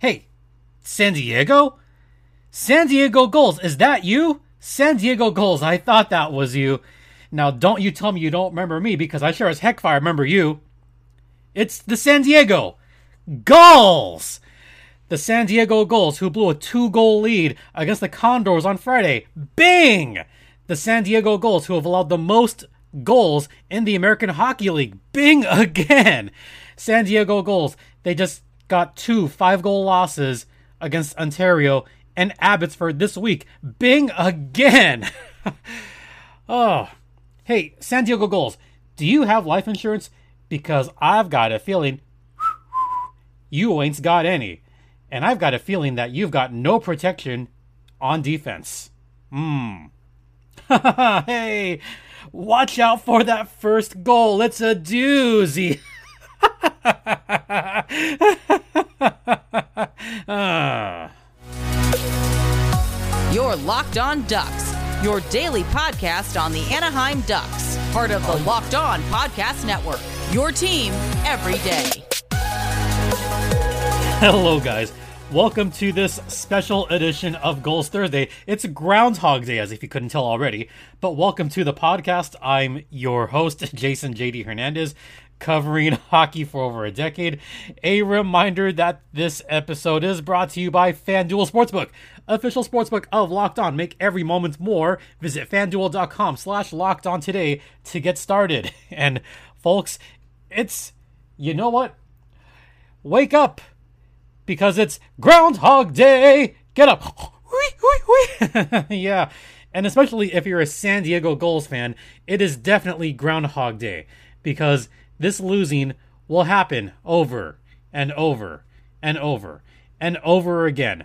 Hey, San Diego? San Diego Gulls, is that you? San Diego Gulls, I thought that was you. Now, don't you tell me you don't remember me because I sure as heck fire remember you. It's the San Diego Gulls! The San Diego Gulls, who blew a two goal lead against the Condors on Friday. Bing! The San Diego Gulls, who have allowed the most goals in the American Hockey League. Bing again! San Diego Gulls, they just got two five goal losses against Ontario and Abbotsford this week. Bing again! oh. Hey, San Diego Gulls, do you have life insurance? Because I've got a feeling you ain't got any. And I've got a feeling that you've got no protection on defense. Hmm. hey, watch out for that first goal. It's a doozy. Ah. You're Locked On Ducks, your daily podcast on the Anaheim Ducks, part of the Locked On Podcast Network. Your team every day. Hello, guys. Welcome to this special edition of Goals Thursday. It's Groundhog Day, as if you couldn't tell already. But welcome to the podcast. I'm your host, Jason JD Hernandez, covering hockey for over a decade. A reminder that this episode is brought to you by FanDuel Sportsbook, official sportsbook of Locked On. Make every moment more. Visit fanduel.com slash locked on today to get started. And folks, it's, you know what? Wake up because it's Groundhog Day. Get up. yeah. And especially if you're a San Diego Gulls fan, it is definitely Groundhog Day because this losing will happen over and over and over and over again.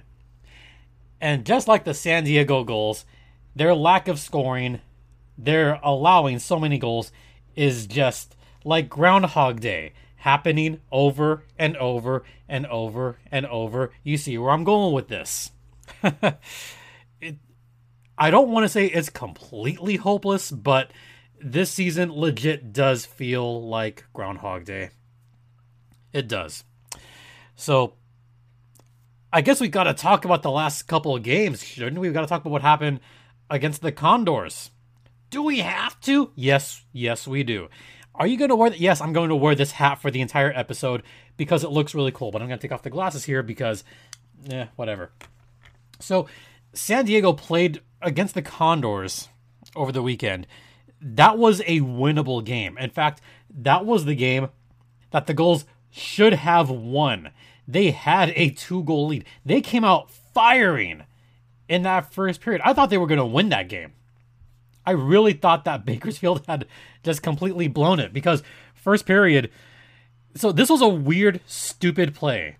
And just like the San Diego Gulls, their lack of scoring, their allowing so many goals is just like Groundhog Day happening over and over and over and over. You see where I'm going with this. it, I don't want to say it's completely hopeless, but this season legit does feel like Groundhog Day. It does. So I guess we've got to talk about the last couple of games, shouldn't we? We've got to talk about what happened against the Condors. Do we have to? Yes, yes, we do. Are you going to wear that? Yes, I'm going to wear this hat for the entire episode because it looks really cool. But I'm going to take off the glasses here because, eh, whatever. So, San Diego played against the Condors over the weekend. That was a winnable game. In fact, that was the game that the Gulls should have won. They had a two goal lead. They came out firing in that first period. I thought they were going to win that game. I really thought that Bakersfield had just completely blown it because first period. So this was a weird, stupid play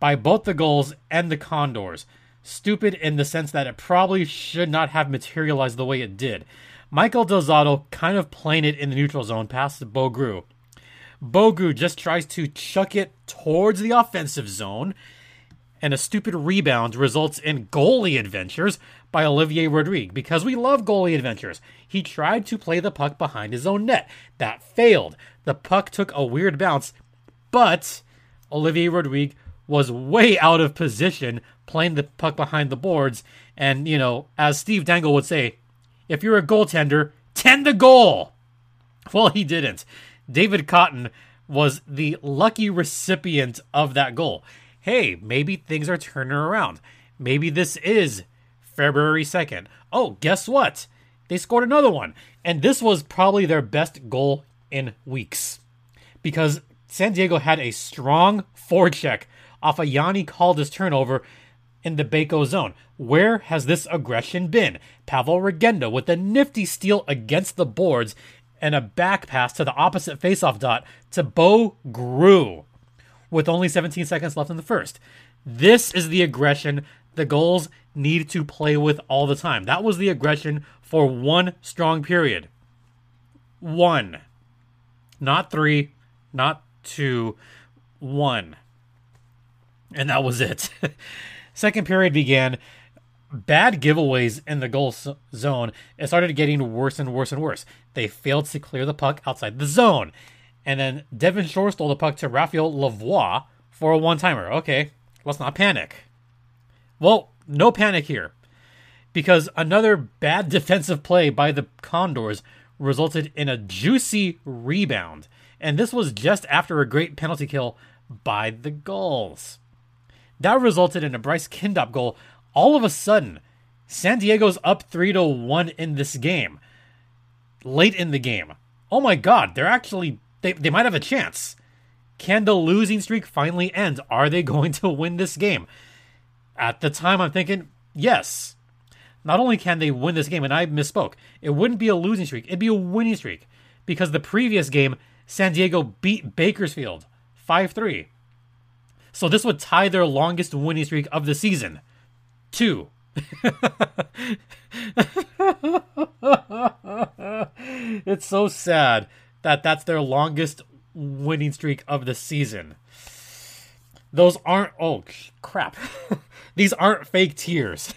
by both the Gulls and the Condors. Stupid in the sense that it probably should not have materialized the way it did. Michael Del Zotto kind of playing it in the neutral zone past Bo Groulx. Bogu just tries to chuck it towards the offensive zone, and a stupid rebound results in goalie adventures by Olivier Rodrigue because we love goalie adventures. He tried to play the puck behind his own net. That failed. The puck took a weird bounce, but Olivier Rodrigue was way out of position playing the puck behind the boards. And, you know, as Steve Dangle would say, if you're a goaltender, tend the goal. Well, he didn't. David Cotton was the lucky recipient of that goal. Hey, maybe things are turning around. Maybe this is February 2nd. Oh, guess what? They scored another one. And this was probably their best goal in weeks. Because San Diego had a strong forecheck off a Yanni Caldas turnover in the Baco zone. Where has this aggression been? Pavel Regenda with a nifty steal against the boards and a back pass to the opposite faceoff dot to Bo Groulx with only 17 seconds left in the first. This is the aggression the Gulls need to play with all the time. That was the aggression for one strong period. One. Not three, not two, one. And that was it. Second period began. Bad giveaways in the goal zone. It started getting worse and worse and worse. They failed to clear the puck outside the zone. And then Devin Shore stole the puck to Raphael Lavoie for a one timer. Okay, let's not panic. Well, no panic here. Because another bad defensive play by the Condors resulted in a juicy rebound. And this was just after a great penalty kill by the Gulls. That resulted in a Bryce Kindopp goal. All of a sudden, San Diego's up 3 to 1 in this game. Late in the game. Oh my god, they're actually they, they might have a chance. Can the losing streak finally end? Are they going to win this game? At the time I'm thinking, yes. Not only can they win this game, and I misspoke, it wouldn't be a losing streak, it'd be a winning streak. Because the previous game, San Diego beat Bakersfield 5 3. So this would tie their longest winning streak of the season. Two. it's so sad that that's their longest winning streak of the season. Those aren't oh crap. These aren't fake tears.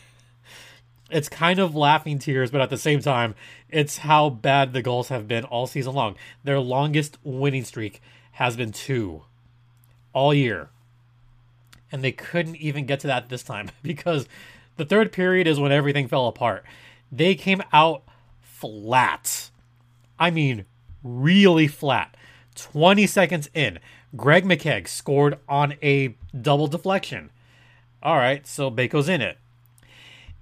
It's kind of laughing tears, but at the same time, it's how bad the Gulls have been all season long. Their longest winning streak has been two all year and they couldn't even get to that this time because the third period is when everything fell apart. They came out flat. I mean, really flat. 20 seconds in, Greg McKegg scored on a double deflection. All right, so Baco's in it.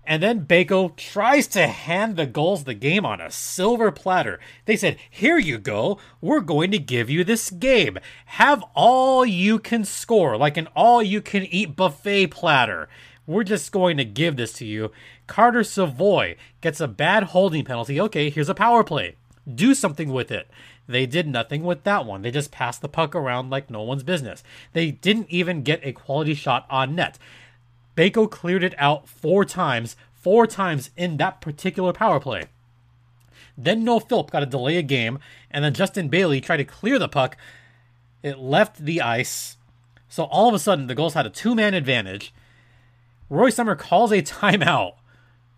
And then Bako tries to hand the Gulls the game on a silver platter. They said, Here you go. We're going to give you this game. Have all you can score, like an all you can eat buffet platter. We're just going to give this to you. Carter Savoie gets a bad holding penalty. Okay, here's a power play. Do something with it. They did nothing with that one. They just passed the puck around like no one's business. They didn't even get a quality shot on net. Bako cleared it out four times, four times in that particular power play. Then Noel Philp got a delay a game, and then Justin Bailey tried to clear the puck. It left the ice. So all of a sudden, the Gulls had a two man advantage. Roy Sommer calls a timeout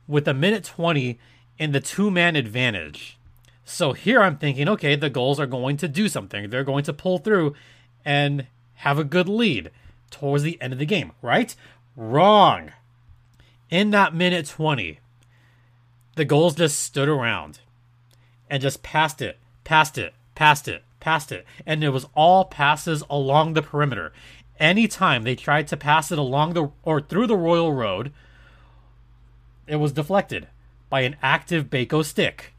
with a minute 20 in the two man advantage. So here I'm thinking, okay, the Gulls are going to do something. They're going to pull through and have a good lead towards the end of the game, right? Wrong. In that minute 20, the Gulls just stood around and just passed it, passed it, passed it, passed it. And it was all passes along the perimeter. Anytime they tried to pass it along the or through the Royal Road, it was deflected by an active Bako stick.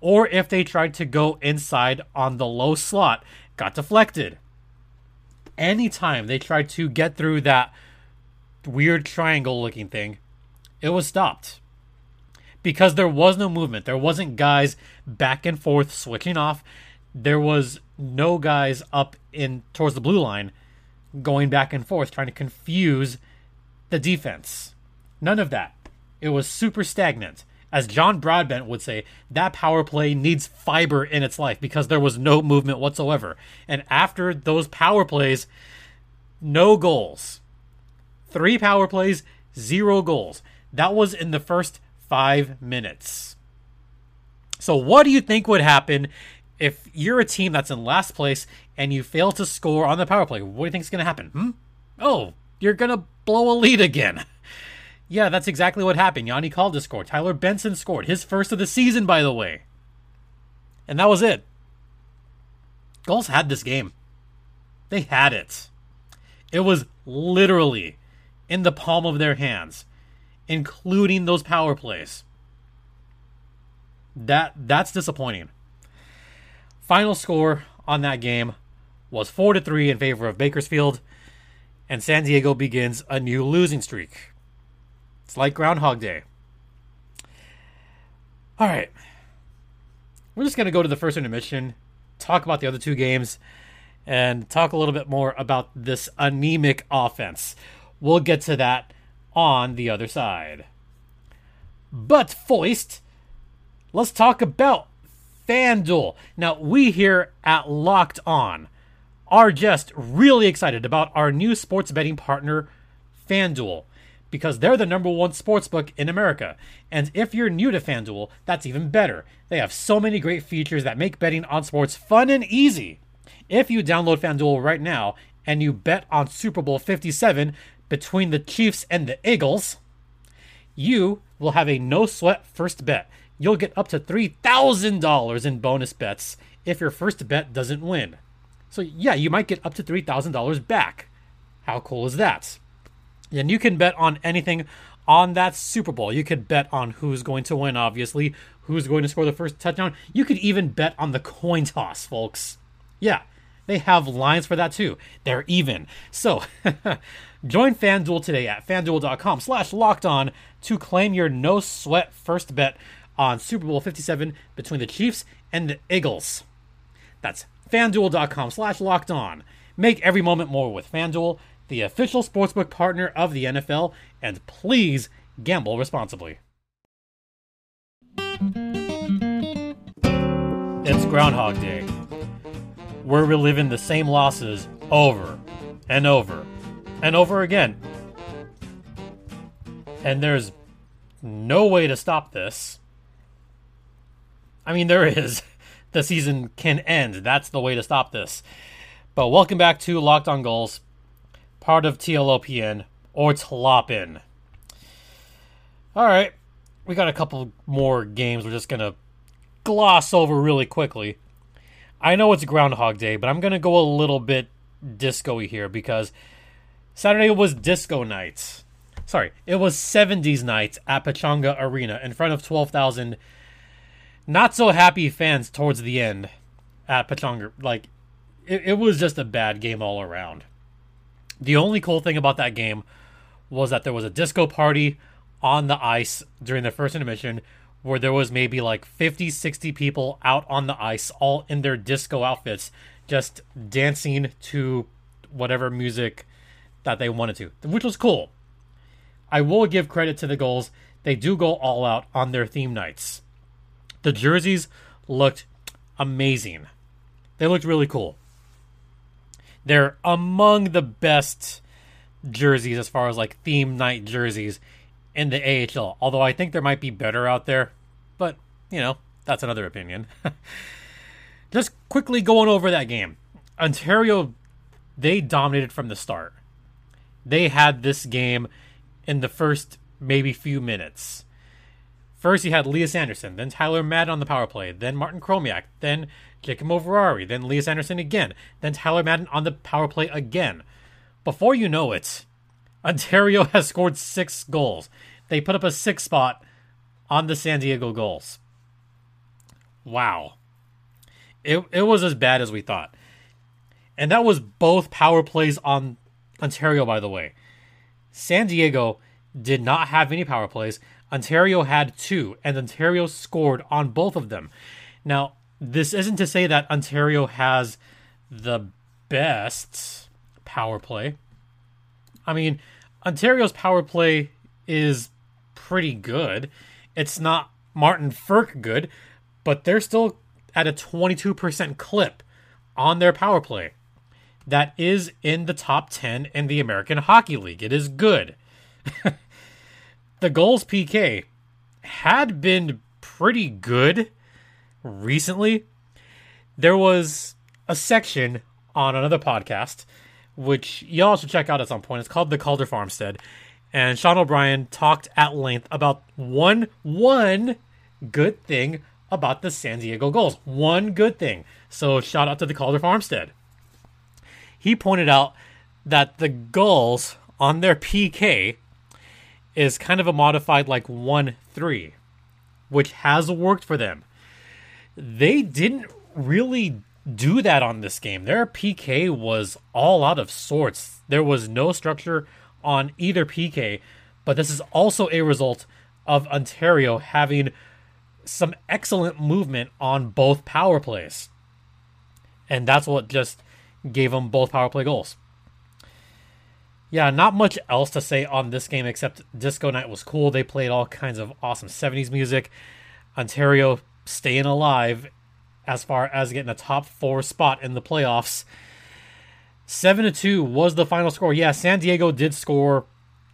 Or if they tried to go inside on the low slot, got deflected. Anytime they tried to get through that weird triangle looking thing, it was stopped. Because there was no movement. There wasn't guys back and forth switching off. There was no guys up in towards the blue line going back and forth trying to confuse the defense. None of that. It was super stagnant. As John Broadbent would say, that power play needs fiber in its life because there was no movement whatsoever. And after those power plays, no goals. Three power plays, zero goals. That was in the first five minutes. So, what do you think would happen if you're a team that's in last place and you fail to score on the power play? What do you think is going to happen? Hmm? Oh, you're going to blow a lead again. yeah, that's exactly what happened. Yanni Calda scored. Tyler Benson scored. His first of the season, by the way. And that was it. Gulls had this game. They had it. It was literally in the palm of their hands, including those power plays. That that's disappointing. Final score on that game was 4 to 3 in favor of Bakersfield, and San Diego begins a new losing streak. It's like Groundhog Day. All right. We're just going to go to the first intermission, talk about the other two games, and talk a little bit more about this anemic offense. We'll get to that on the other side. But Foist, let's talk about FanDuel. Now, we here at Locked On are just really excited about our new sports betting partner, FanDuel, because they're the number one sports book in America. And if you're new to FanDuel, that's even better. They have so many great features that make betting on sports fun and easy. If you download FanDuel right now and you bet on Super Bowl 57, between the Chiefs and the Eagles, you will have a no sweat first bet. You'll get up to $3,000 in bonus bets if your first bet doesn't win. So, yeah, you might get up to $3,000 back. How cool is that? And you can bet on anything on that Super Bowl. You could bet on who's going to win, obviously, who's going to score the first touchdown. You could even bet on the coin toss, folks. Yeah, they have lines for that too. They're even. So, join FanDuel today at fanduel.com slash locked on to claim your no sweat first bet on Super Bowl 57 between the Chiefs and the Eagles. That's fanduel.com slash locked on. Make every moment more with FanDuel, the official sportsbook partner of the NFL, and please gamble responsibly. It's Groundhog Day. We're reliving the same losses over and over and over again. And there's no way to stop this. I mean, there is. The season can end. That's the way to stop this. But welcome back to Locked On Gulls, part of TLOPN or TLOPN. All right, we got a couple more games we're just going to gloss over really quickly. I know it's Groundhog Day, but I'm going to go a little bit disco here because Saturday was disco night. Sorry, it was 70s night at Pechanga Arena in front of 12,000 not so happy fans towards the end at Pechanga. Like, it, it was just a bad game all around. The only cool thing about that game was that there was a disco party on the ice during the first intermission where there was maybe like 50, 60 people out on the ice, all in their disco outfits, just dancing to whatever music that they wanted to, which was cool. I will give credit to the Gulls. They do go all out on their theme nights. The jerseys looked amazing. They looked really cool. They're among the best jerseys as far as like theme night jerseys in the AHL. Although I think there might be better out there, but you know, that's another opinion. Just quickly going over that game. Ontario they dominated from the start. They had this game in the first maybe few minutes. First, you had Lias Andersson, then Tyler Madden on the power play, then Martin Chromiak, then Jacob Ferrari, then Lias Andersson again, then Tyler Madden on the power play again. Before you know it, Ontario has scored six goals. They put up a six spot on the San Diego Gulls. Wow. It, it was as bad as we thought. And that was both power plays on Ontario, by the way. San Diego did not have any power plays. Ontario had two, and Ontario scored on both of them. Now, this isn't to say that Ontario has the best power play. I mean, Ontario's power play is pretty good. It's not Martin Frk good, but they're still at a 22% clip on their power play. That is in the top 10 in the American Hockey League. It is good. the Gulls PK had been pretty good recently. There was a section on another podcast, which y'all should check out at some point. It's called The Calder Farmstead. And Sean O'Brien talked at length about one one good thing about the San Diego Gulls. One good thing. So shout out to the Calder Farmstead. He pointed out that the Gulls on their PK is kind of a modified like 1 3, which has worked for them. They didn't really do that on this game. Their PK was all out of sorts. There was no structure on either PK, but this is also a result of Ontario having some excellent movement on both power plays. And that's what just gave them both power play goals yeah, not much else to say on this game except Disco Night was cool. They played all kinds of awesome 70s music. Ontario staying alive as far as getting a top four spot in the playoffs. 7 to 2 was the final score. Yeah, San Diego did score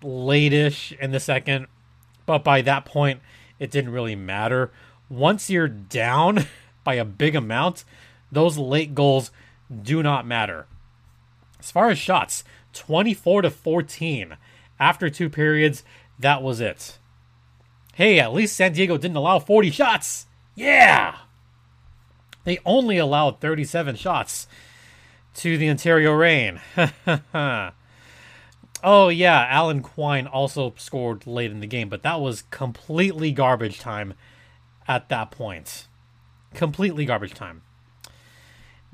late-ish in the second, but by that point, it didn't really matter. Once you're down by a big amount, those late goals do not matter. As far as shots, 24 to 14. After two periods, that was it. Hey, at least San Diego didn't allow 40 shots. Yeah. They only allowed 37 shots to the Ontario Reign. oh, yeah, Alan Quine also scored late in the game, but that was completely garbage time at that point. Completely garbage time.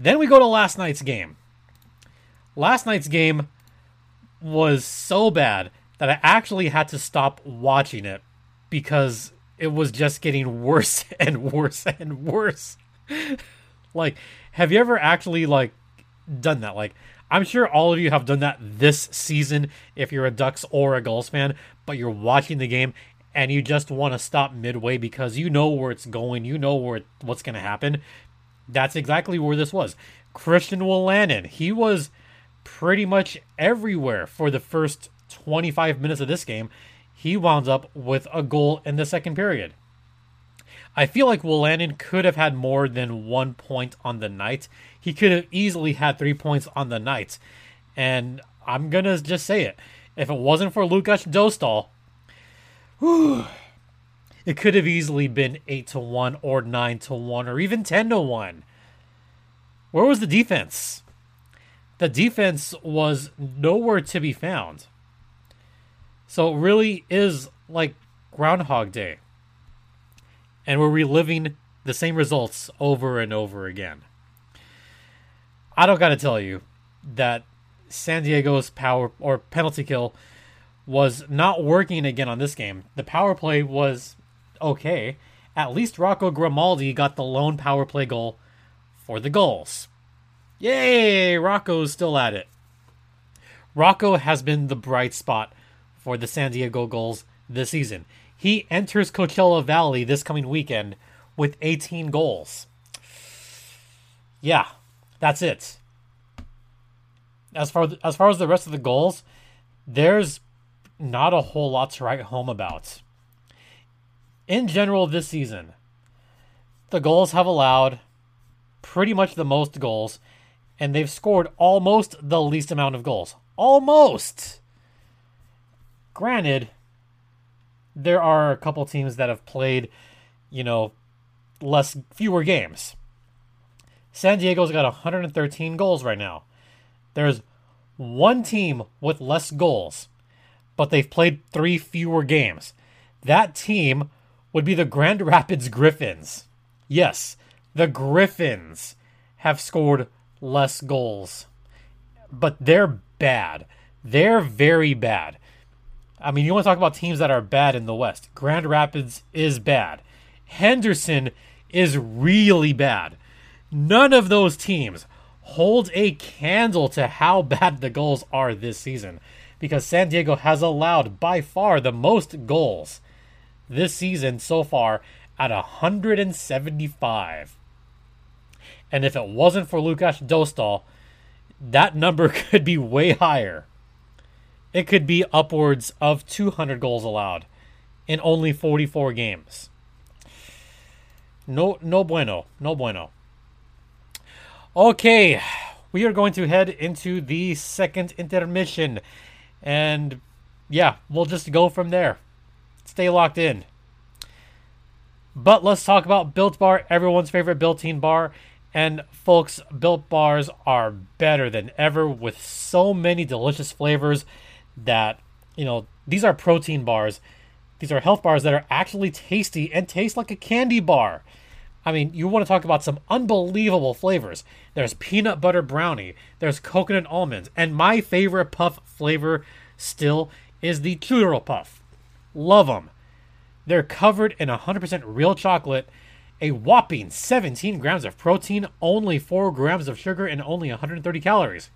Then we go to last night's game. Last night's game was so bad that I actually had to stop watching it because it was just getting worse and worse and worse. Like, have you ever actually like done that? Like, I'm sure all of you have done that this season if you're a Ducks or a Gulls fan, but you're watching the game and you just want to stop midway because you know where it's going, you know where what's going to happen. That's exactly where this was. Christian Wolanin, he was pretty much everywhere for the first 25 minutes of this game. He wound up with a goal in the second period. I feel like Wolanin could have had more than one point on the night. He could have easily had three points on the night. And I'm going to just say it. If it wasn't for Lukas Dostal, whew, it could have easily been 8 to 1 or 9 to 1 or even 10 to 1. Where was the defense? The defense was nowhere to be found. So it really is like Groundhog Day. And we're reliving the same results over and over again. I don't got to tell you that San Diego's power or penalty kill was not working again on this game. The power play was okay. At least Rocco Grimaldi got the lone power play goal for the Gulls. Yay! Rocco's still at it. Rocco has been the bright spot for the San Diego Gulls this season. He enters Coachella Valley this coming weekend with 18 Gulls. Yeah, that's it. As far as far as the rest of the Gulls, there's not a whole lot to write home about in general this season, the goals have allowed pretty much the most goals, and they've scored almost the least amount of goals. Almost! Granted, there are a couple teams that have played, you know, less fewer games. San Diego's got 113 goals right now. There's one team with less goals, but they've played three fewer games. That team would be the Grand Rapids Griffins. Yes, the Griffins have scored less goals, but they're bad. They're very bad. I mean, you want to talk about teams that are bad in the West. Grand Rapids is bad. Henderson is really bad. None of those teams hold a candle to how bad the Gulls are this season because San Diego has allowed by far the most goals this season so far at 175. And if it wasn't for Lukas Dostal, that number could be way higher. It could be upwards of 200 goals allowed in only 44 games. No, no bueno, no bueno. Okay, we are going to head into the second intermission, and yeah, we'll just go from there. Stay locked in. But let's talk about Built Bar, everyone's favorite built-in bar. And folks, Built Bars are better than ever with so many delicious flavors that, you know, these are protein bars. These are health bars that are actually tasty and taste like a candy bar. I mean, you want to talk about some unbelievable flavors. There's peanut butter brownie, there's coconut almonds, and my favorite puff flavor still is the churro puff. Love them. They're covered in 100% real chocolate, a whopping 17 grams of protein, only 4 grams of sugar, and only 130 calories.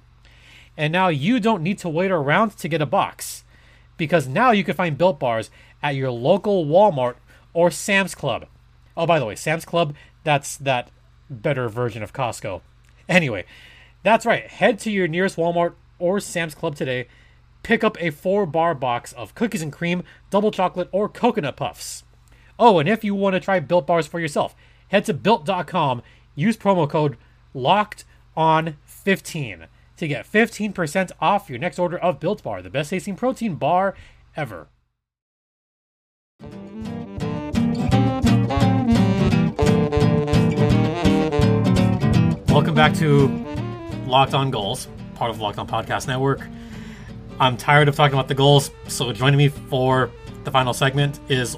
And now you don't need to wait around to get a box because now you can find built bars at your local Walmart or Sam's Club. Oh, by the way, Sam's Club, that's that better version of Costco. Anyway, that's right. Head to your nearest Walmart or Sam's Club today pick up a four bar box of cookies and cream, double chocolate, or coconut puffs. Oh, and if you want to try built bars for yourself, head to built.com, use promo code locked on 15 to get 15% off your next order of Built Bar, the best tasting protein bar ever. Welcome back to Locked On Gulls, part of Locked On Podcast Network. I'm tired of talking about the Gulls, so joining me for the final segment is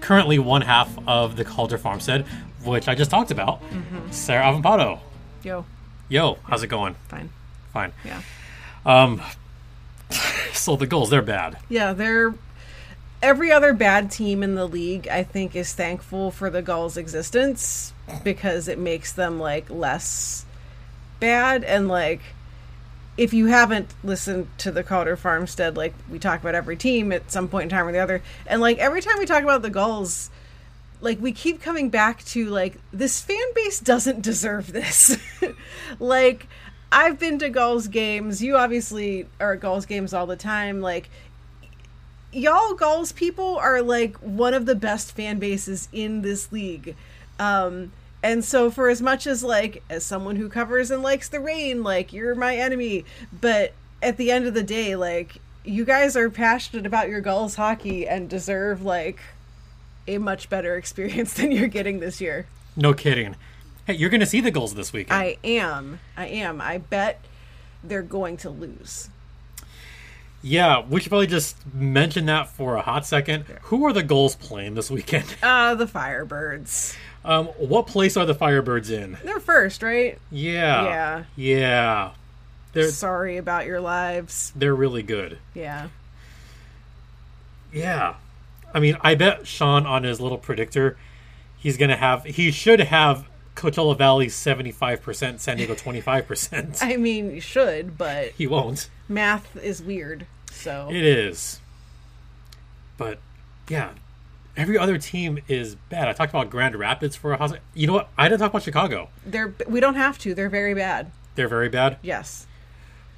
currently one half of the Calder Farmstead, which I just talked about, mm-hmm. Sarah Avampado. Yo, Yo, how's it going? fine. Fine. Yeah. Um, so the Gulls, they're bad. Yeah, they're every other bad team in the league I think is thankful for the Gulls' existence because it makes them like less bad and like if you haven't listened to the Calder Farmstead, like we talk about every team at some point in time or the other, and like every time we talk about the Gulls, like we keep coming back to like this fan base doesn't deserve this. like I've been to Gulls games. You obviously are at Gulls games all the time. Like y'all Gulls people are like one of the best fan bases in this league. Um and so for as much as like as someone who covers and likes the Reign, like you're my enemy, but at the end of the day, like you guys are passionate about your Gulls hockey and deserve like a much better experience than you're getting this year. No kidding. Hey, you're going to see the Gulls this weekend. I am. I am. I bet they're going to lose. yeah, we should probably just mention that for a hot second. Who are the Gulls playing this weekend? Uh the Firebirds. Um, what place are the Firebirds in? They're first, right? Yeah. Yeah. Yeah. They're Sorry about your lives. they're really good. Yeah. Yeah. I mean, I bet Sean on his little predictor, he's gonna have he should have Coachella Valley seventy five percent, San Diego twenty five percent. I mean, you should, but He won't. math is weird. So It is. But yeah, every other team is bad. I talked about Grand Rapids for a hot. sec- You know what? I didn't talk about Chicago. they're we don't have to. They're very bad. They're very bad. Yes.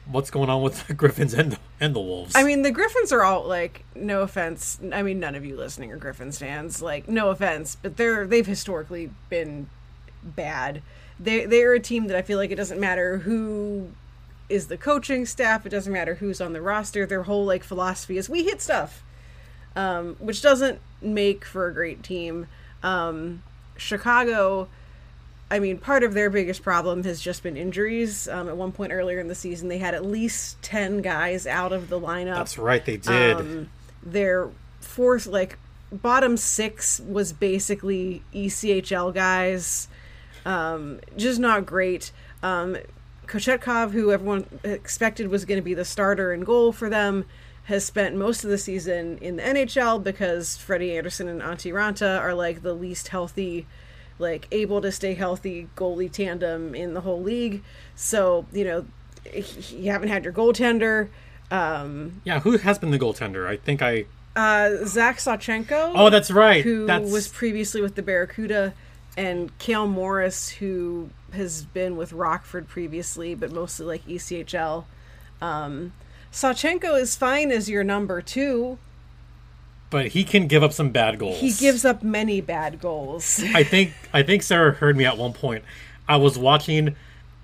What's going on with the Griffins and the, and the Wolves? I mean, the Griffins are all like, no offense. I mean, none of you listening are Griffins fans. Like, no offense, but they're they've historically been bad. They they're a team that I feel like it doesn't matter who is the coaching staff. It doesn't matter who's on the roster. Their whole like philosophy is we hit stuff, um, which doesn't make for a great team. Um, Chicago. I mean, part of their biggest problem has just been injuries. Um, at one point earlier in the season, they had at least 10 guys out of the lineup. that's right. They did. Um, their fourth, like, bottom six was basically ECHL guys. Um, just not great. Um, Kochetkov, who everyone expected was going to be the starter and goal for them, has spent most of the season in the NHL because Freddie Andersen and Antti Raanta are like the least healthy, like able to stay healthy goalie tandem in the whole league. So you know, you haven't had your goaltender. Um, yeah, who has been the goaltender? I think I. uh, Zach Sawchenko. Oh, that's right. who that's was previously with the Barracuda, and Cale Morris, who has been with Rockford previously, but mostly like ECHL. Um, Sawchenko is fine as your number two. but he can give up some bad goals. He gives up many bad goals. I think I think Sarah heard me at one point. I was watching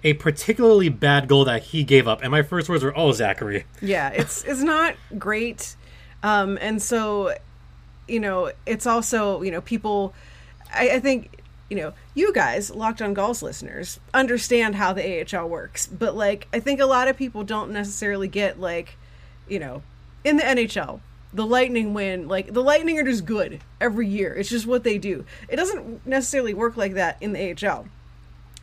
a particularly bad goal that he gave up, and my first words were, "Oh, Zachary." yeah, it's it's not great. Um, and so, you know, it's also you know people. I, I think you know you guys, locked on Gulls listeners, understand how the AHL works, but like I think a lot of people don't necessarily get like, you know, in the NHL. The Lightning win, like the Lightning are just good every year. It's just what they do. It doesn't necessarily work like that in the AHL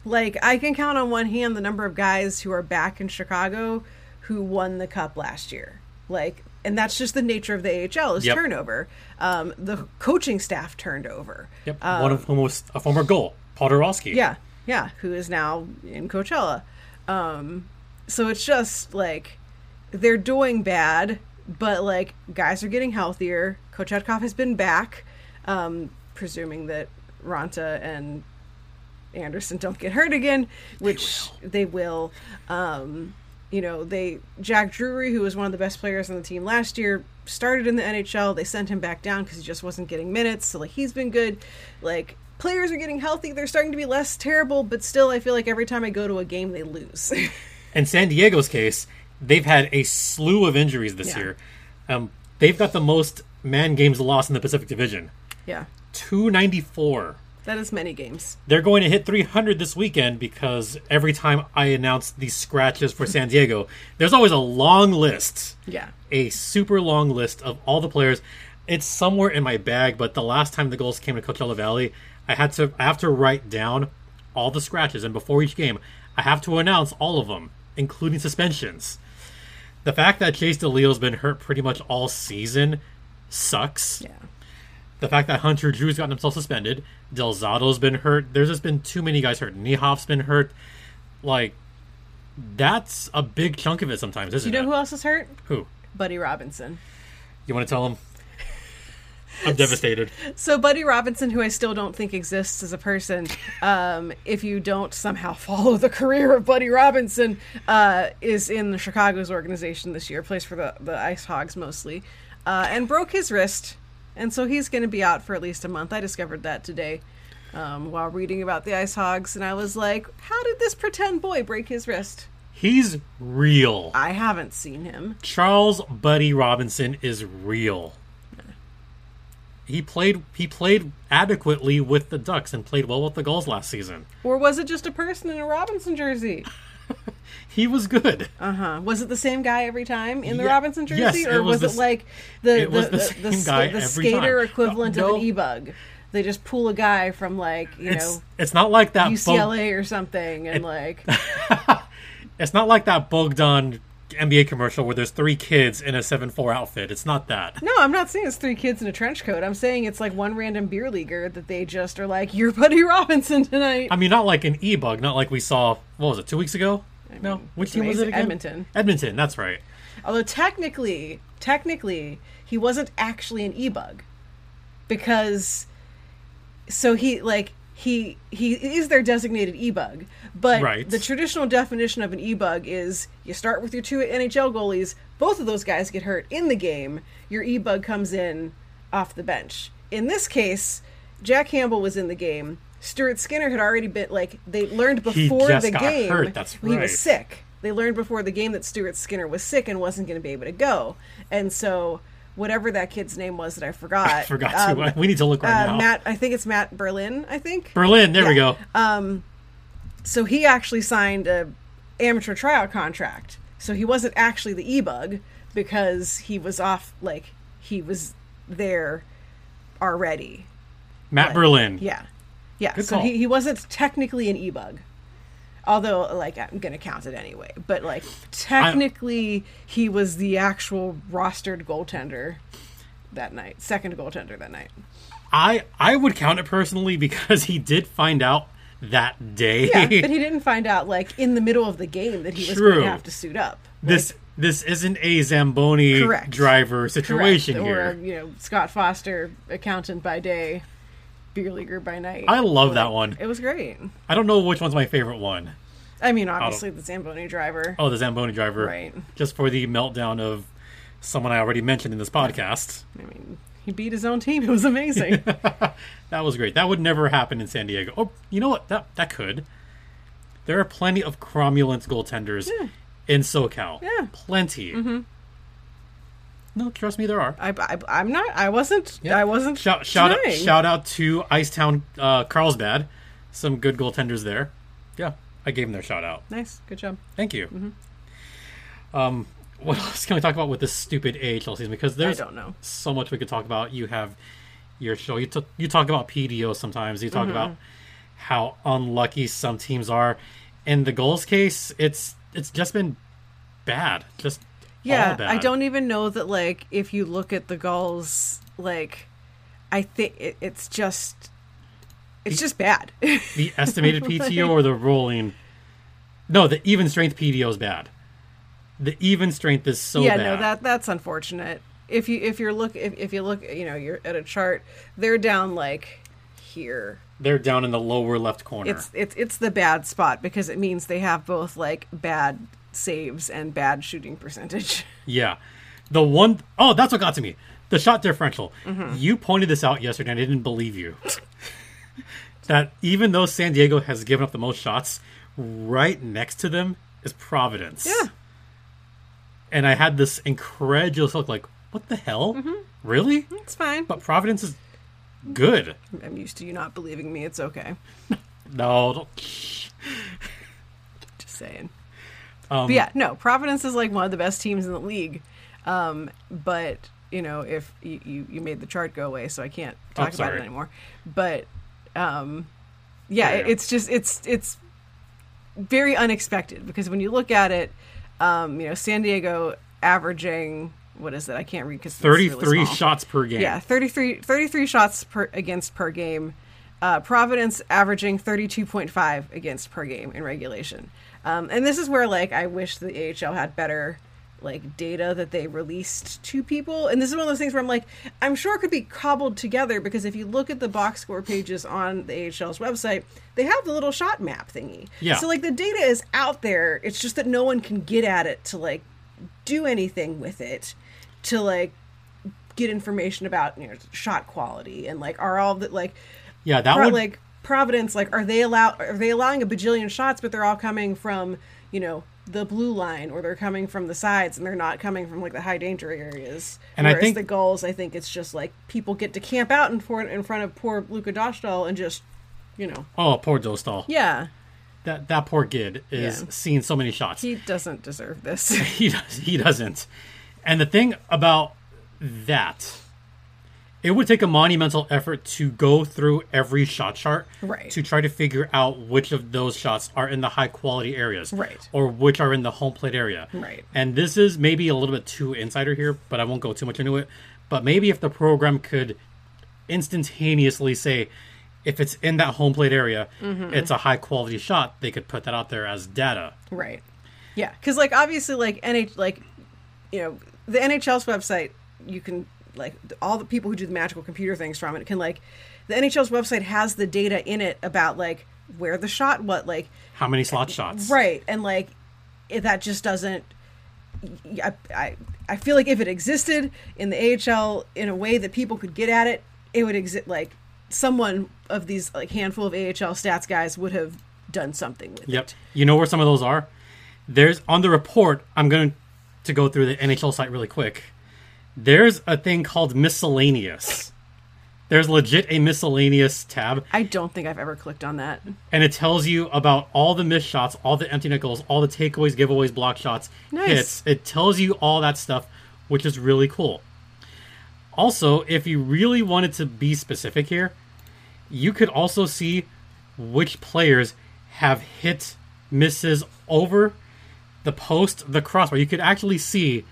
like I can count on one hand the number of guys who are back in Chicago who won the cup last year. Like and that's just the nature of the AHL is Yep. turnover. Um, the coaching staff turned over. Yep, one of whom was a former goal, Podorowski. Yeah, yeah, who is now in Coachella. Um, so it's just like they're doing bad, but like guys are getting healthier. Kochetkov has been back, um, presuming that Raanta and Andersen don't get hurt again, which they will. Um, you know, they Jack Drury, who was one of the best players on the team last year, started in the NHL. They sent him back down because he just wasn't getting minutes. So like he's been good. Like players are getting healthy. They're starting to be less terrible, but still, I feel like every time I go to a game, they lose. In San Diego's case, they've had a slew of injuries this Yeah. year. Um, they've got the most man games lost in the Pacific Division. Yeah, 294. That is many games. They're going to hit 300 this weekend because every time I announce these scratches for San Diego, there's always a long list, Yeah, a super long list of all the players. It's somewhere in my bag, but the last time the Gulls came to Coachella Valley, I had to I have to write down all the scratches, and before each game, I have to announce all of them, including suspensions. The fact that Chase DeLeo's been hurt pretty much all season sucks yeah. The fact that Hunter Drew's gotten himself suspended, Del Zotto's been hurt. There's just been too many guys hurt. Niehoff's been hurt. Like, that's a big chunk of it sometimes, isn't it? You know it? who else is hurt? Who? Buddy Robinson. You want to tell him? I'm devastated. So Buddy Robinson, who I still don't think exists as a person, um, if you don't somehow follow the career of Buddy Robinson, uh, is in the Chicago's organization this year, plays for the the Ice Hogs mostly, uh, and broke his wrist, and so he's going to be out for at least a month. I discovered that today. Um, while reading about the Ice Hogs, and I was like, "How did this pretend boy break his wrist?" He's real. I haven't seen him. Charles Buddy Robinson is real. He played he played adequately with the Ducks and played well with the Gulls last season. Or was it just a person in a Robinson jersey? He was good. Uh huh. Was it the same guy every time in the Yeah. Robinson Yes, jersey, it or was was, it like the it the, the the, the, the skater time. equivalent No. of an e-bug? They just pull a guy from like you It's know it's not like that UCLA or something, and like It's not like that Bogdan NBA commercial where there's three kids in a seven four outfit. It's not that. no, I'm not saying it's three kids in a trench coat. I'm saying it's like one random beer leaguer that they just are like, "You're Buddy Robinson tonight." I mean, not like an e bug, not like we saw. What was it? Two weeks ago? No, mean, which it's team was it again? Edmonton. Edmonton. That's right. Although technically, technically, he wasn't actually an e-bug because so he like he he is their designated e-bug, but Right. the traditional definition of an e-bug is you start with your two NHL goalies, both of those guys get hurt in the game, your e-bug comes in off the bench. In this case, Jack Campbell was in the game. Stuart Skinner had already been like they learned He before just the got game hurt, that's right. he was sick. They learned before the game that Stuart Skinner was sick and wasn't going to be able to go. And so, whatever that kid's name was that I forgot, I forgot um, to. We need to look right uh, now. Matt, I think it's Matt Berlin. I think Berlin. There we Yeah. go. so. He actually signed a amateur tryout contract. So he wasn't actually the e-bug because he was off. Like he was there already. Matt Berlin. Yeah, yeah. Good so call. he, he wasn't technically an e-bug. Although, like, I'm gonna count it anyway. But like, technically, he was the actual rostered goaltender that night, second goaltender that night. I I would count it personally because he did find out that day. Yeah, but he didn't find out like in the middle of the game that he was True. going to have to suit up. this this isn't a Zamboni Correct. driver Correct. situation Or here. you know, Scott Foster, accountant by day, beer leaguer by night. I love that one. It was great. I don't know which one's my favorite one. I mean, obviously the Zamboni driver. Oh, the Zamboni driver. Right. Just for the meltdown of someone I already mentioned in this podcast. I mean, he beat his own team. It was amazing. That was great. That would never happen in San Diego. Oh, you know what? That that could. There are plenty of cromulent goaltenders in SoCal. Yeah. Plenty. Mm-hmm. No, trust me, there are. I, I, I'm not. I wasn't. Yeah. I wasn't. Shout shout out, shout out to Icetown uh, Carlsbad. Some good goaltenders there. Yeah, I gave them their shout out. Nice. Good job. Thank you. Mm-hmm. Um, what else can we talk about with this stupid AHL season? Because there's don't know. so much we could talk about. You have your show. You, t- you talk about PDO sometimes. You talk Mm-hmm. about how unlucky some teams are. In the Gulls case, it's it's just been bad. Just all Yeah. I don't even know that. Like, if you look at the gulls, like, I think it, it's just, it's just bad. the estimated PDO or the rolling. No, the even strength PDO is bad. The even strength is so bad. yeah, bad. no, that that's unfortunate. If you if you're look if, if you look, you know, you're at a chart, they're down like here. They're down in the lower left corner. It's it's it's the bad spot because it means they have both like bad saves and bad shooting percentage. Yeah. The one oh, that's what got to me. The shot differential. Mm-hmm. You pointed this out yesterday and I didn't believe you. that even though San Diego has given up the most shots, right next to them is Providence. Yeah. And I had this incredulous look like, what the hell? Mm-hmm. Really? It's fine. But Providence is good. I'm used to you not believing me. It's okay. No, don't. Just saying. Um, But yeah, no, Providence is like one of the best teams in the league. Um, but you know, if you, you, you made the chart go away, so I can't Oh, talk about it anymore. But um, yeah, go. it's just it's it's very unexpected because when you look at it, um, you know, San Diego averaging what is it? I can't read because 33 shots per game. Yeah, 33, 33 shots per against per game. Uh, Providence averaging 32.5 against per game in regulation. Um, and this is where like I wish the AHL had better like data that they released to people. And this is one of those things where I'm like, I'm sure it could be cobbled together because if you look at the box score pages on the AHL's website, they have the little shot map thingy. Yeah. So like the data is out there. It's just that no one can get at it to like do anything with it to like get information about you know shot quality and like are all the like Yeah, that Pro- would like Providence like are they allow are they allowing a bajillion shots but they're all coming from you know the blue line or they're coming from the sides and they're not coming from like the high danger areas And I think- the goals I think it's just like people get to camp out in front in front of poor Luka Dostal and just you know Oh, poor Dostal. yeah That that poor kid is Yeah. seeing so many shots. he doesn't deserve this he does he doesn't and the thing about that it would take a monumental effort to go through every shot chart Right. to try to figure out which of those shots are in the high quality areas Right. or which are in the home plate area Right. and this is maybe a little bit too insider here but i won't go too much into it but maybe if the program could instantaneously say if it's in that home plate area Mm-hmm. it's a high quality shot they could put that out there as data Right. Yeah, because like obviously, like NH, like you know, the NHL's website, you can like all the people who do the magical computer things from it can like the NHL's website has the data in it about like where the shot, what like how many slot shots right, and like it, that just doesn't. I, I I feel like if it existed in the AHL in a way that people could get at it, it would exist. Like someone of these like handful of AHL stats guys would have done something with it. Yep. it. You know where some of those are? There's on the report. I'm going to go through the NHL site really quick. There's a thing called miscellaneous. There's legit a miscellaneous tab, I don't think I've ever clicked on that. and it tells you about all the missed shots, all the empty nickels, all the takeaways, giveaways, block shots, Nice. hits. It tells you all that stuff, which is really cool. Also, if you really wanted to be specific here, you could also see which players have hit misses over the post, the crossbar. You could actually see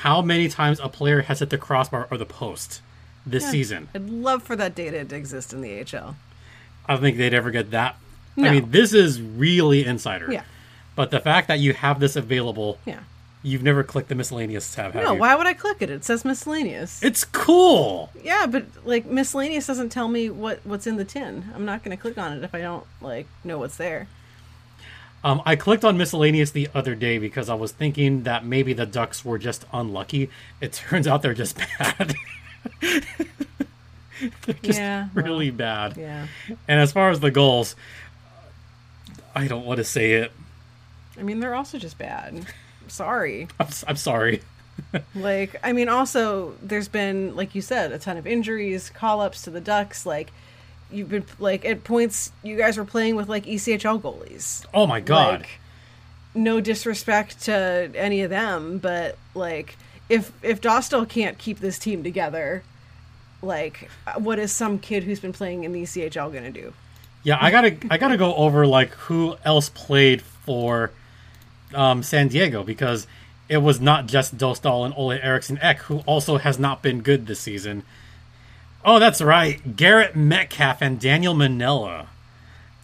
how many times a player has hit the crossbar or the post this season. I'd love for that data to exist in the AHL. I don't think they'd ever get that. No. I mean, this is really insider. Yeah. But the fact that you have this available, Yeah. you've never clicked the miscellaneous tab, have No, you? why would I click it? It says miscellaneous. It's cool. yeah, but like miscellaneous doesn't tell me what what's in the tin. I'm not going to click on it if I don't like know what's there. Um, I clicked on miscellaneous the other day because I was thinking that maybe the Ducks were just unlucky. It turns out they're just bad. they're just Yeah, well, really bad. Yeah. And as far as the Gulls, I don't want to say it. I mean, they're also just bad. Sorry. I'm, I'm sorry. Like, I mean, also, there's been, like you said, a ton of injuries, call ups to the Ducks. Like, you've been, like, at points, you guys were playing with, like, ECHL goalies. Oh my god. Like, no disrespect to any of them, but, like, if, if Dostal can't keep this team together, like, what is some kid who's been playing in the ECHL going to do? Yeah, I gotta I gotta go over like who else played for um, San Diego because it was not just Dostal and Olle Eriksson Ek who also has not been good this season. Oh, that's right. Garrett Metcalf and Daniel Manella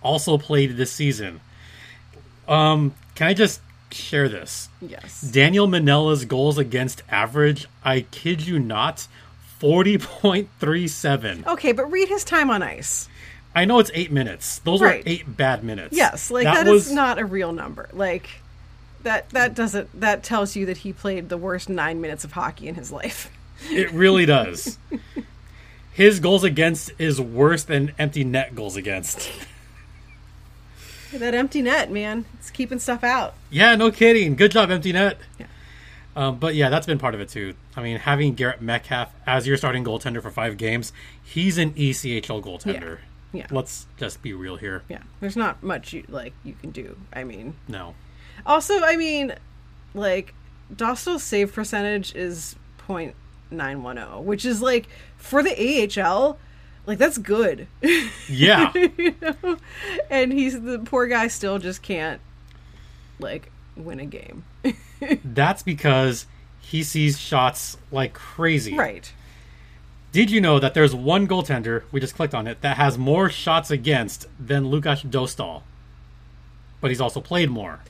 also played this season. Um, can I just share this? Yes. Daniel Manella's goals against average, I kid you not, 40.37. Okay, but read his time on ice. I know it's eight minutes. Those Right. are eight bad minutes. Yes, like that is not a real number. Like that that doesn't that tells you that he played the worst 9 minutes of hockey in his life. It really does. His goals against is worse than empty net goals against. That empty net, man. It's keeping stuff out. Yeah, no kidding. Good job, empty net. Yeah. Um, but yeah, that's been part of it too. I mean, having Garrett Metcalf as your starting goaltender for five games, he's an ECHL goaltender. Yeah. yeah. Let's just be real here. Yeah. There's not much you like you can do. I mean, No. also, I mean, like Dostal's save percentage is 0.910, which is like for the AHL, like that's good. Yeah. and he's the poor guy still just can't like win a game. that's because he sees shots like crazy. right. Did you know that there's one goaltender, we just clicked on it, that has more shots against than Lukas Dostal? But he's also played more.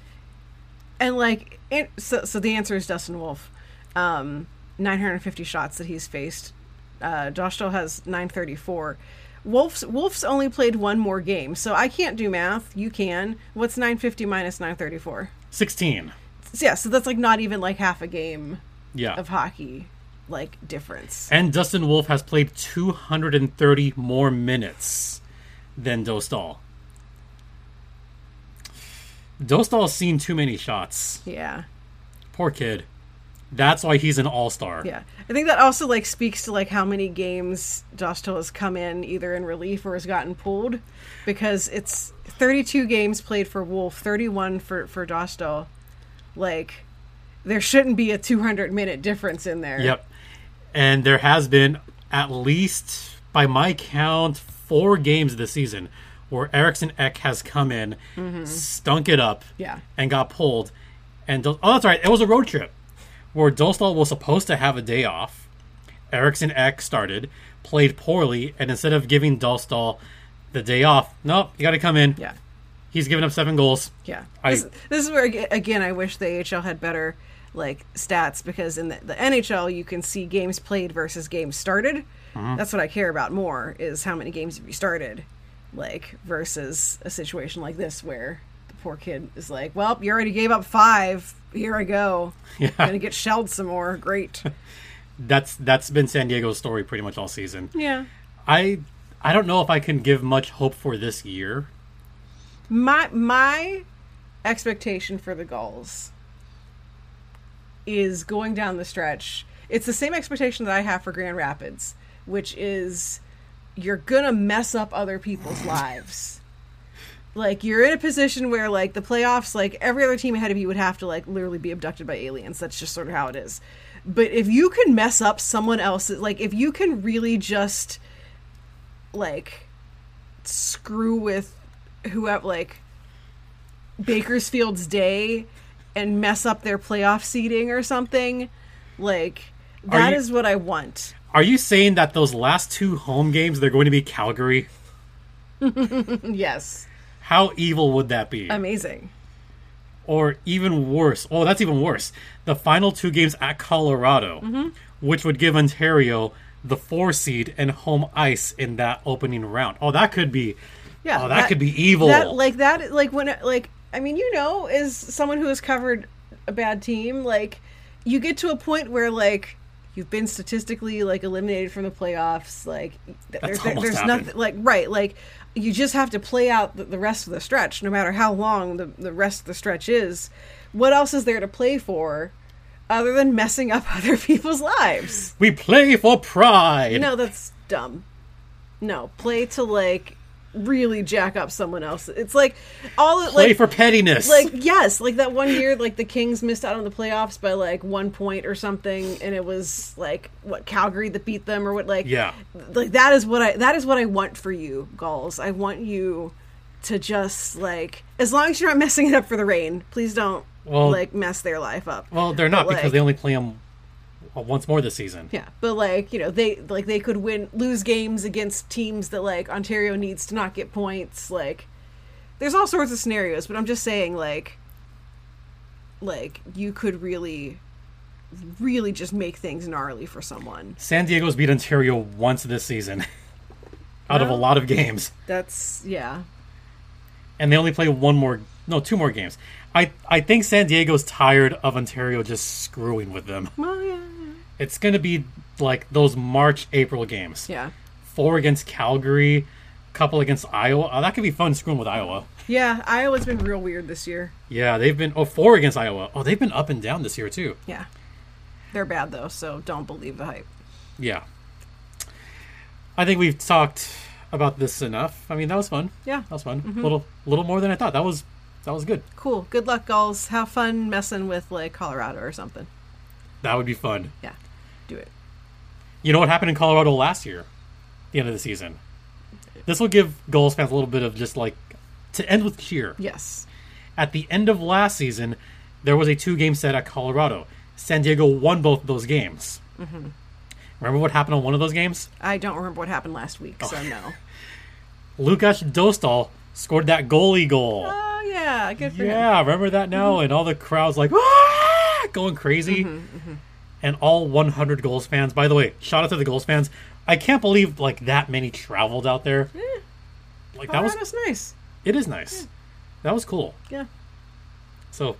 And like it, so so the answer is Dustin Wolf. Um 950 shots that he's faced. Uh Josh has 934. Wolf's Wolf's only played one more game. So I can't do math. You can. What's 950 minus 934? 16. So yeah, so that's like not even like half a game Yeah. of hockey like difference. And Dustin Wolf has played 230 more minutes than Dostal. Dostal's seen too many shots. Yeah. Poor kid. That's why he's an all-star. Yeah. I think that also like speaks to like how many games Dostal has come in either in relief or has gotten pulled because it's 32 games played for Wolf, 31 for for Dostal. Like there shouldn't be a 200 minute difference in there. Yep. And there has been at least, by my count, four games this season where Eriksson Ek has come in, mm-hmm. stunk it up, Yeah. and got pulled. And oh, that's right, it was a road trip where Dostal was supposed to have a day off. Eriksson Ek started, played poorly, and instead of giving Dostal the day off, nope, you got to come in. Yeah. He's given up seven goals. Yeah. I- this, this is where again I wish the AHL had better like stats because in the, the NHL you can see games played versus games started. Mm-hmm. That's what I care about more is how many games have you started, like versus a situation like this where poor kid is like, "Well, you already gave up five. Here I go. Yeah. Gonna get shelled some more. Great." That's that's been San Diego's story pretty much all season. yeah. I I don't know if I can give much hope for this year. my my expectation for the Gulls is going down the stretch. It's the same expectation that I have for Grand Rapids, which is you're gonna mess up other people's lives. Like you're in a position where like the playoffs, like every other team ahead of you would have to like literally be abducted by aliens. That's just sort of how it is. But if you can mess up someone else's, like if you can really just like screw with whoever like Bakersfield's day and mess up their playoff seeding or something, like that is you- what I want. Are you saying that those last two home games they're going to be Calgary? Yes. How evil would that be? Amazing. or even worse. Oh, that's even worse. The final two games at Colorado, Mm-hmm. which would give Ontario the four seed and home ice in that opening round. Oh, that could be. Yeah. Oh, that, could be evil. That like that like when like I mean, you know, as someone who has covered a bad team, like you get to a point where like you've been statistically like eliminated from the playoffs, like there- there's happened. nothing like right, like you just have to play out the, the rest of the stretch, no matter how long the the rest of the stretch is. What else is there to play for? Other than messing up other people's lives. we play for pride. No, that's dumb. No, play to like really jack up someone else. It's like all play like for pettiness. like yes, like that one year like the Kings missed out on the playoffs by like 1 point or something and it was like what Calgary that beat them or what like Yeah. Like that is what I that is what I want for you, Gulls. I want you to just like as long as you're not messing it up for the Reign, please don't Well- like mess their life up. well, they're not But, because like- they only play them Uh, once more this season. Yeah, but like you know, they like they could win lose games against teams that like Ontario needs to not get points. Like, there's all sorts of scenarios, but I'm just saying like, like you could really, really just make things gnarly for someone. San Diego's beat Ontario once this season, out of a lot of games, That's yeah, and they only play one more, no, two more games. I I think San Diego's tired of Ontario just screwing with them. well yeah, It's going to be like those March April games. yeah, Four against Calgary, couple against Iowa. Oh, that could be fun screwing with Iowa. Yeah, Iowa's been real weird this year. Yeah, they've been oh four against Iowa. Oh, they've been up and down this year too. Yeah. They're bad though, so don't believe the hype. Yeah. I think we've talked about this enough. I mean, that was fun. Yeah. That was fun. Mm-hmm. Little little more than I thought. That was that was good. Cool. Good luck, Gulls. Have fun messing with like Colorado or something. That would be fun. Yeah. Do it. You know what happened in Colorado last year? The end of the season. This will give Gulls fans a little bit of just like to end with cheer. Yes. At the end of last season, there was a two game set at Colorado. San Diego won both of those games. Mm-hmm. Remember what happened on one of those games? I don't remember what happened last week, so no. Lukas Dostal scored that goalie goal. Oh yeah, good for him. Yeah, remember that now? And all the crowds like "Ah!" going crazy. And all 100 Gulls fans. By the way, shout out to the Gulls fans. I can't believe like that many traveled out there. Like that was Colorado's nice. it is nice. That was cool. Yeah. So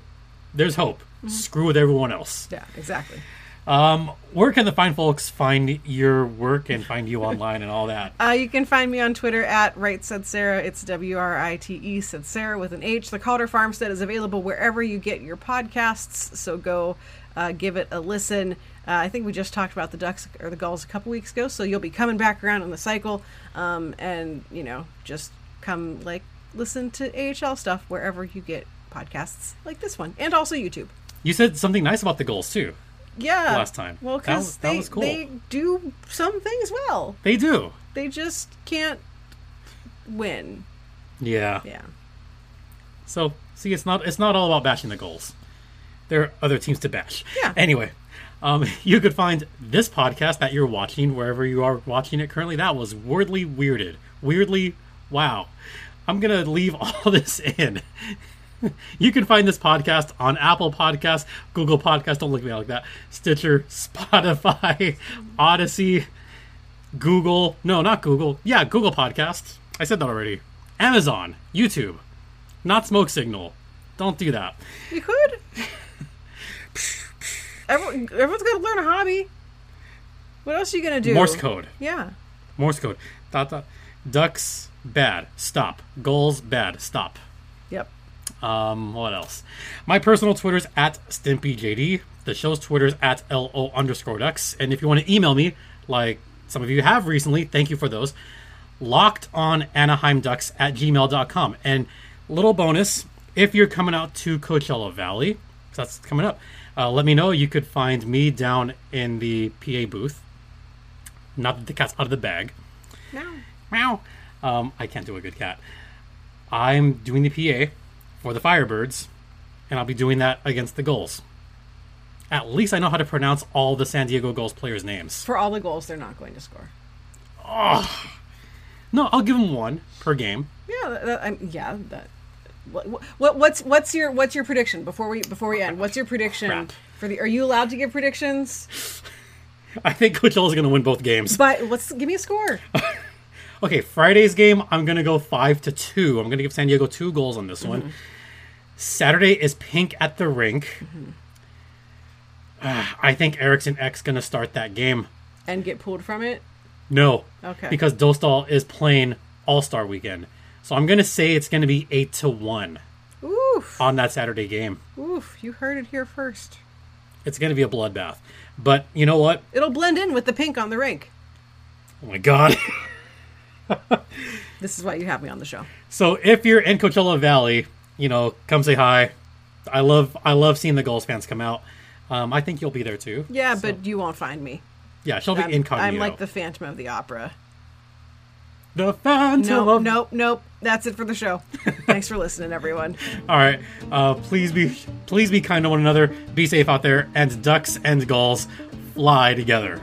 there's hope. Screw with everyone else. Yeah, exactly. Um, where can the fine folks find your work and find you online and all that? Uh, you can find me on Twitter at Right Said Sarah. It's W R I T E said Sarah with an H. The Calder Farmstead is available wherever you get your podcasts, so go uh, give it a listen. Uh, I think we just talked about the Ducks or the Gulls a couple weeks ago, so you'll be coming back around on the cycle, um, and you know just come like listen to AHL stuff wherever you get podcasts like this one, and also YouTube. You said something nice about the Gulls too. Yeah, Last time. Well, because they cool. they do some things well. They do. They just can't win. Yeah. Yeah. So see, it's not it's not all about bashing the Gulls. There are other teams to bash. Yeah. Anyway, um, you could find this podcast that you're watching wherever you are watching it currently. That was weirdly weirded. Weirdly, wow. I'm gonna leave all this in. you can find this podcast on Apple Podcasts, Google Podcasts. Don't look at me like that. Stitcher, Spotify, Audacy, Google. No, not Google. Yeah, Google Podcast. I said that already. Amazon, YouTube, not Smoke Signal. Don't do that. You could. Everyone, everyone's got to learn a hobby. What else are you gonna do? Morse code. Yeah. Morse code. Dot. Ducks bad. Stop. Gulls bad. Stop. Yep. Um, what else? My personal Twitter's at StimpyJD. The show's Twitter's at LO underscore ducks. And if you want to email me, like some of you have recently, thank you for those. Locked on Anaheim Ducks at gmail.com. And little bonus, if you're coming out to Coachella Valley, that's coming up, uh, let me know. You could find me down in the PA booth. Not that the cat's out of the bag. No. Meow. Um, I can't do a good cat. I'm doing the PA for the Firebirds, and I'll be doing that against the Gulls. At least I know how to pronounce all the San Diego Gulls players' names. For all the goals, they're not going to score. Oh. No, I'll give them one per game. Yeah. That, yeah. That. What, what what's what's your what's your prediction before we before we end? What's your prediction Crap. for the? Are you allowed to give predictions? I think Coachella's going to win both games. But what's give me a score? Okay, Friday's game, I'm going to go 5 to 2. I'm going to give San Diego two goals on this one. Saturday is pink at the rink. Ah, I think Eriksson Ek's going to start that game. and get pulled from it. No. Okay. Because Dostal is playing All Star weekend. So I'm going to say it's going to be 8 to 1 Oof. on that Saturday game. Oof. You heard it here first. It's going to be a bloodbath. But you know what? It'll blend in with the pink on the rink. Oh my God. This is why you have me on the show. so if you're in Coachella Valley, you know, come say hi. I love I love seeing the Gulls fans come out. Um, I think you'll be there too. Yeah, So- but you won't find me. yeah, she'll be I'm, incognito. I'm like the Phantom of the Opera. the Phantom Nope, of nope, nope. That's it for the show. Thanks for listening, everyone. All right. Uh, please be please be kind to one another. Be safe out there, and ducks and gulls fly together.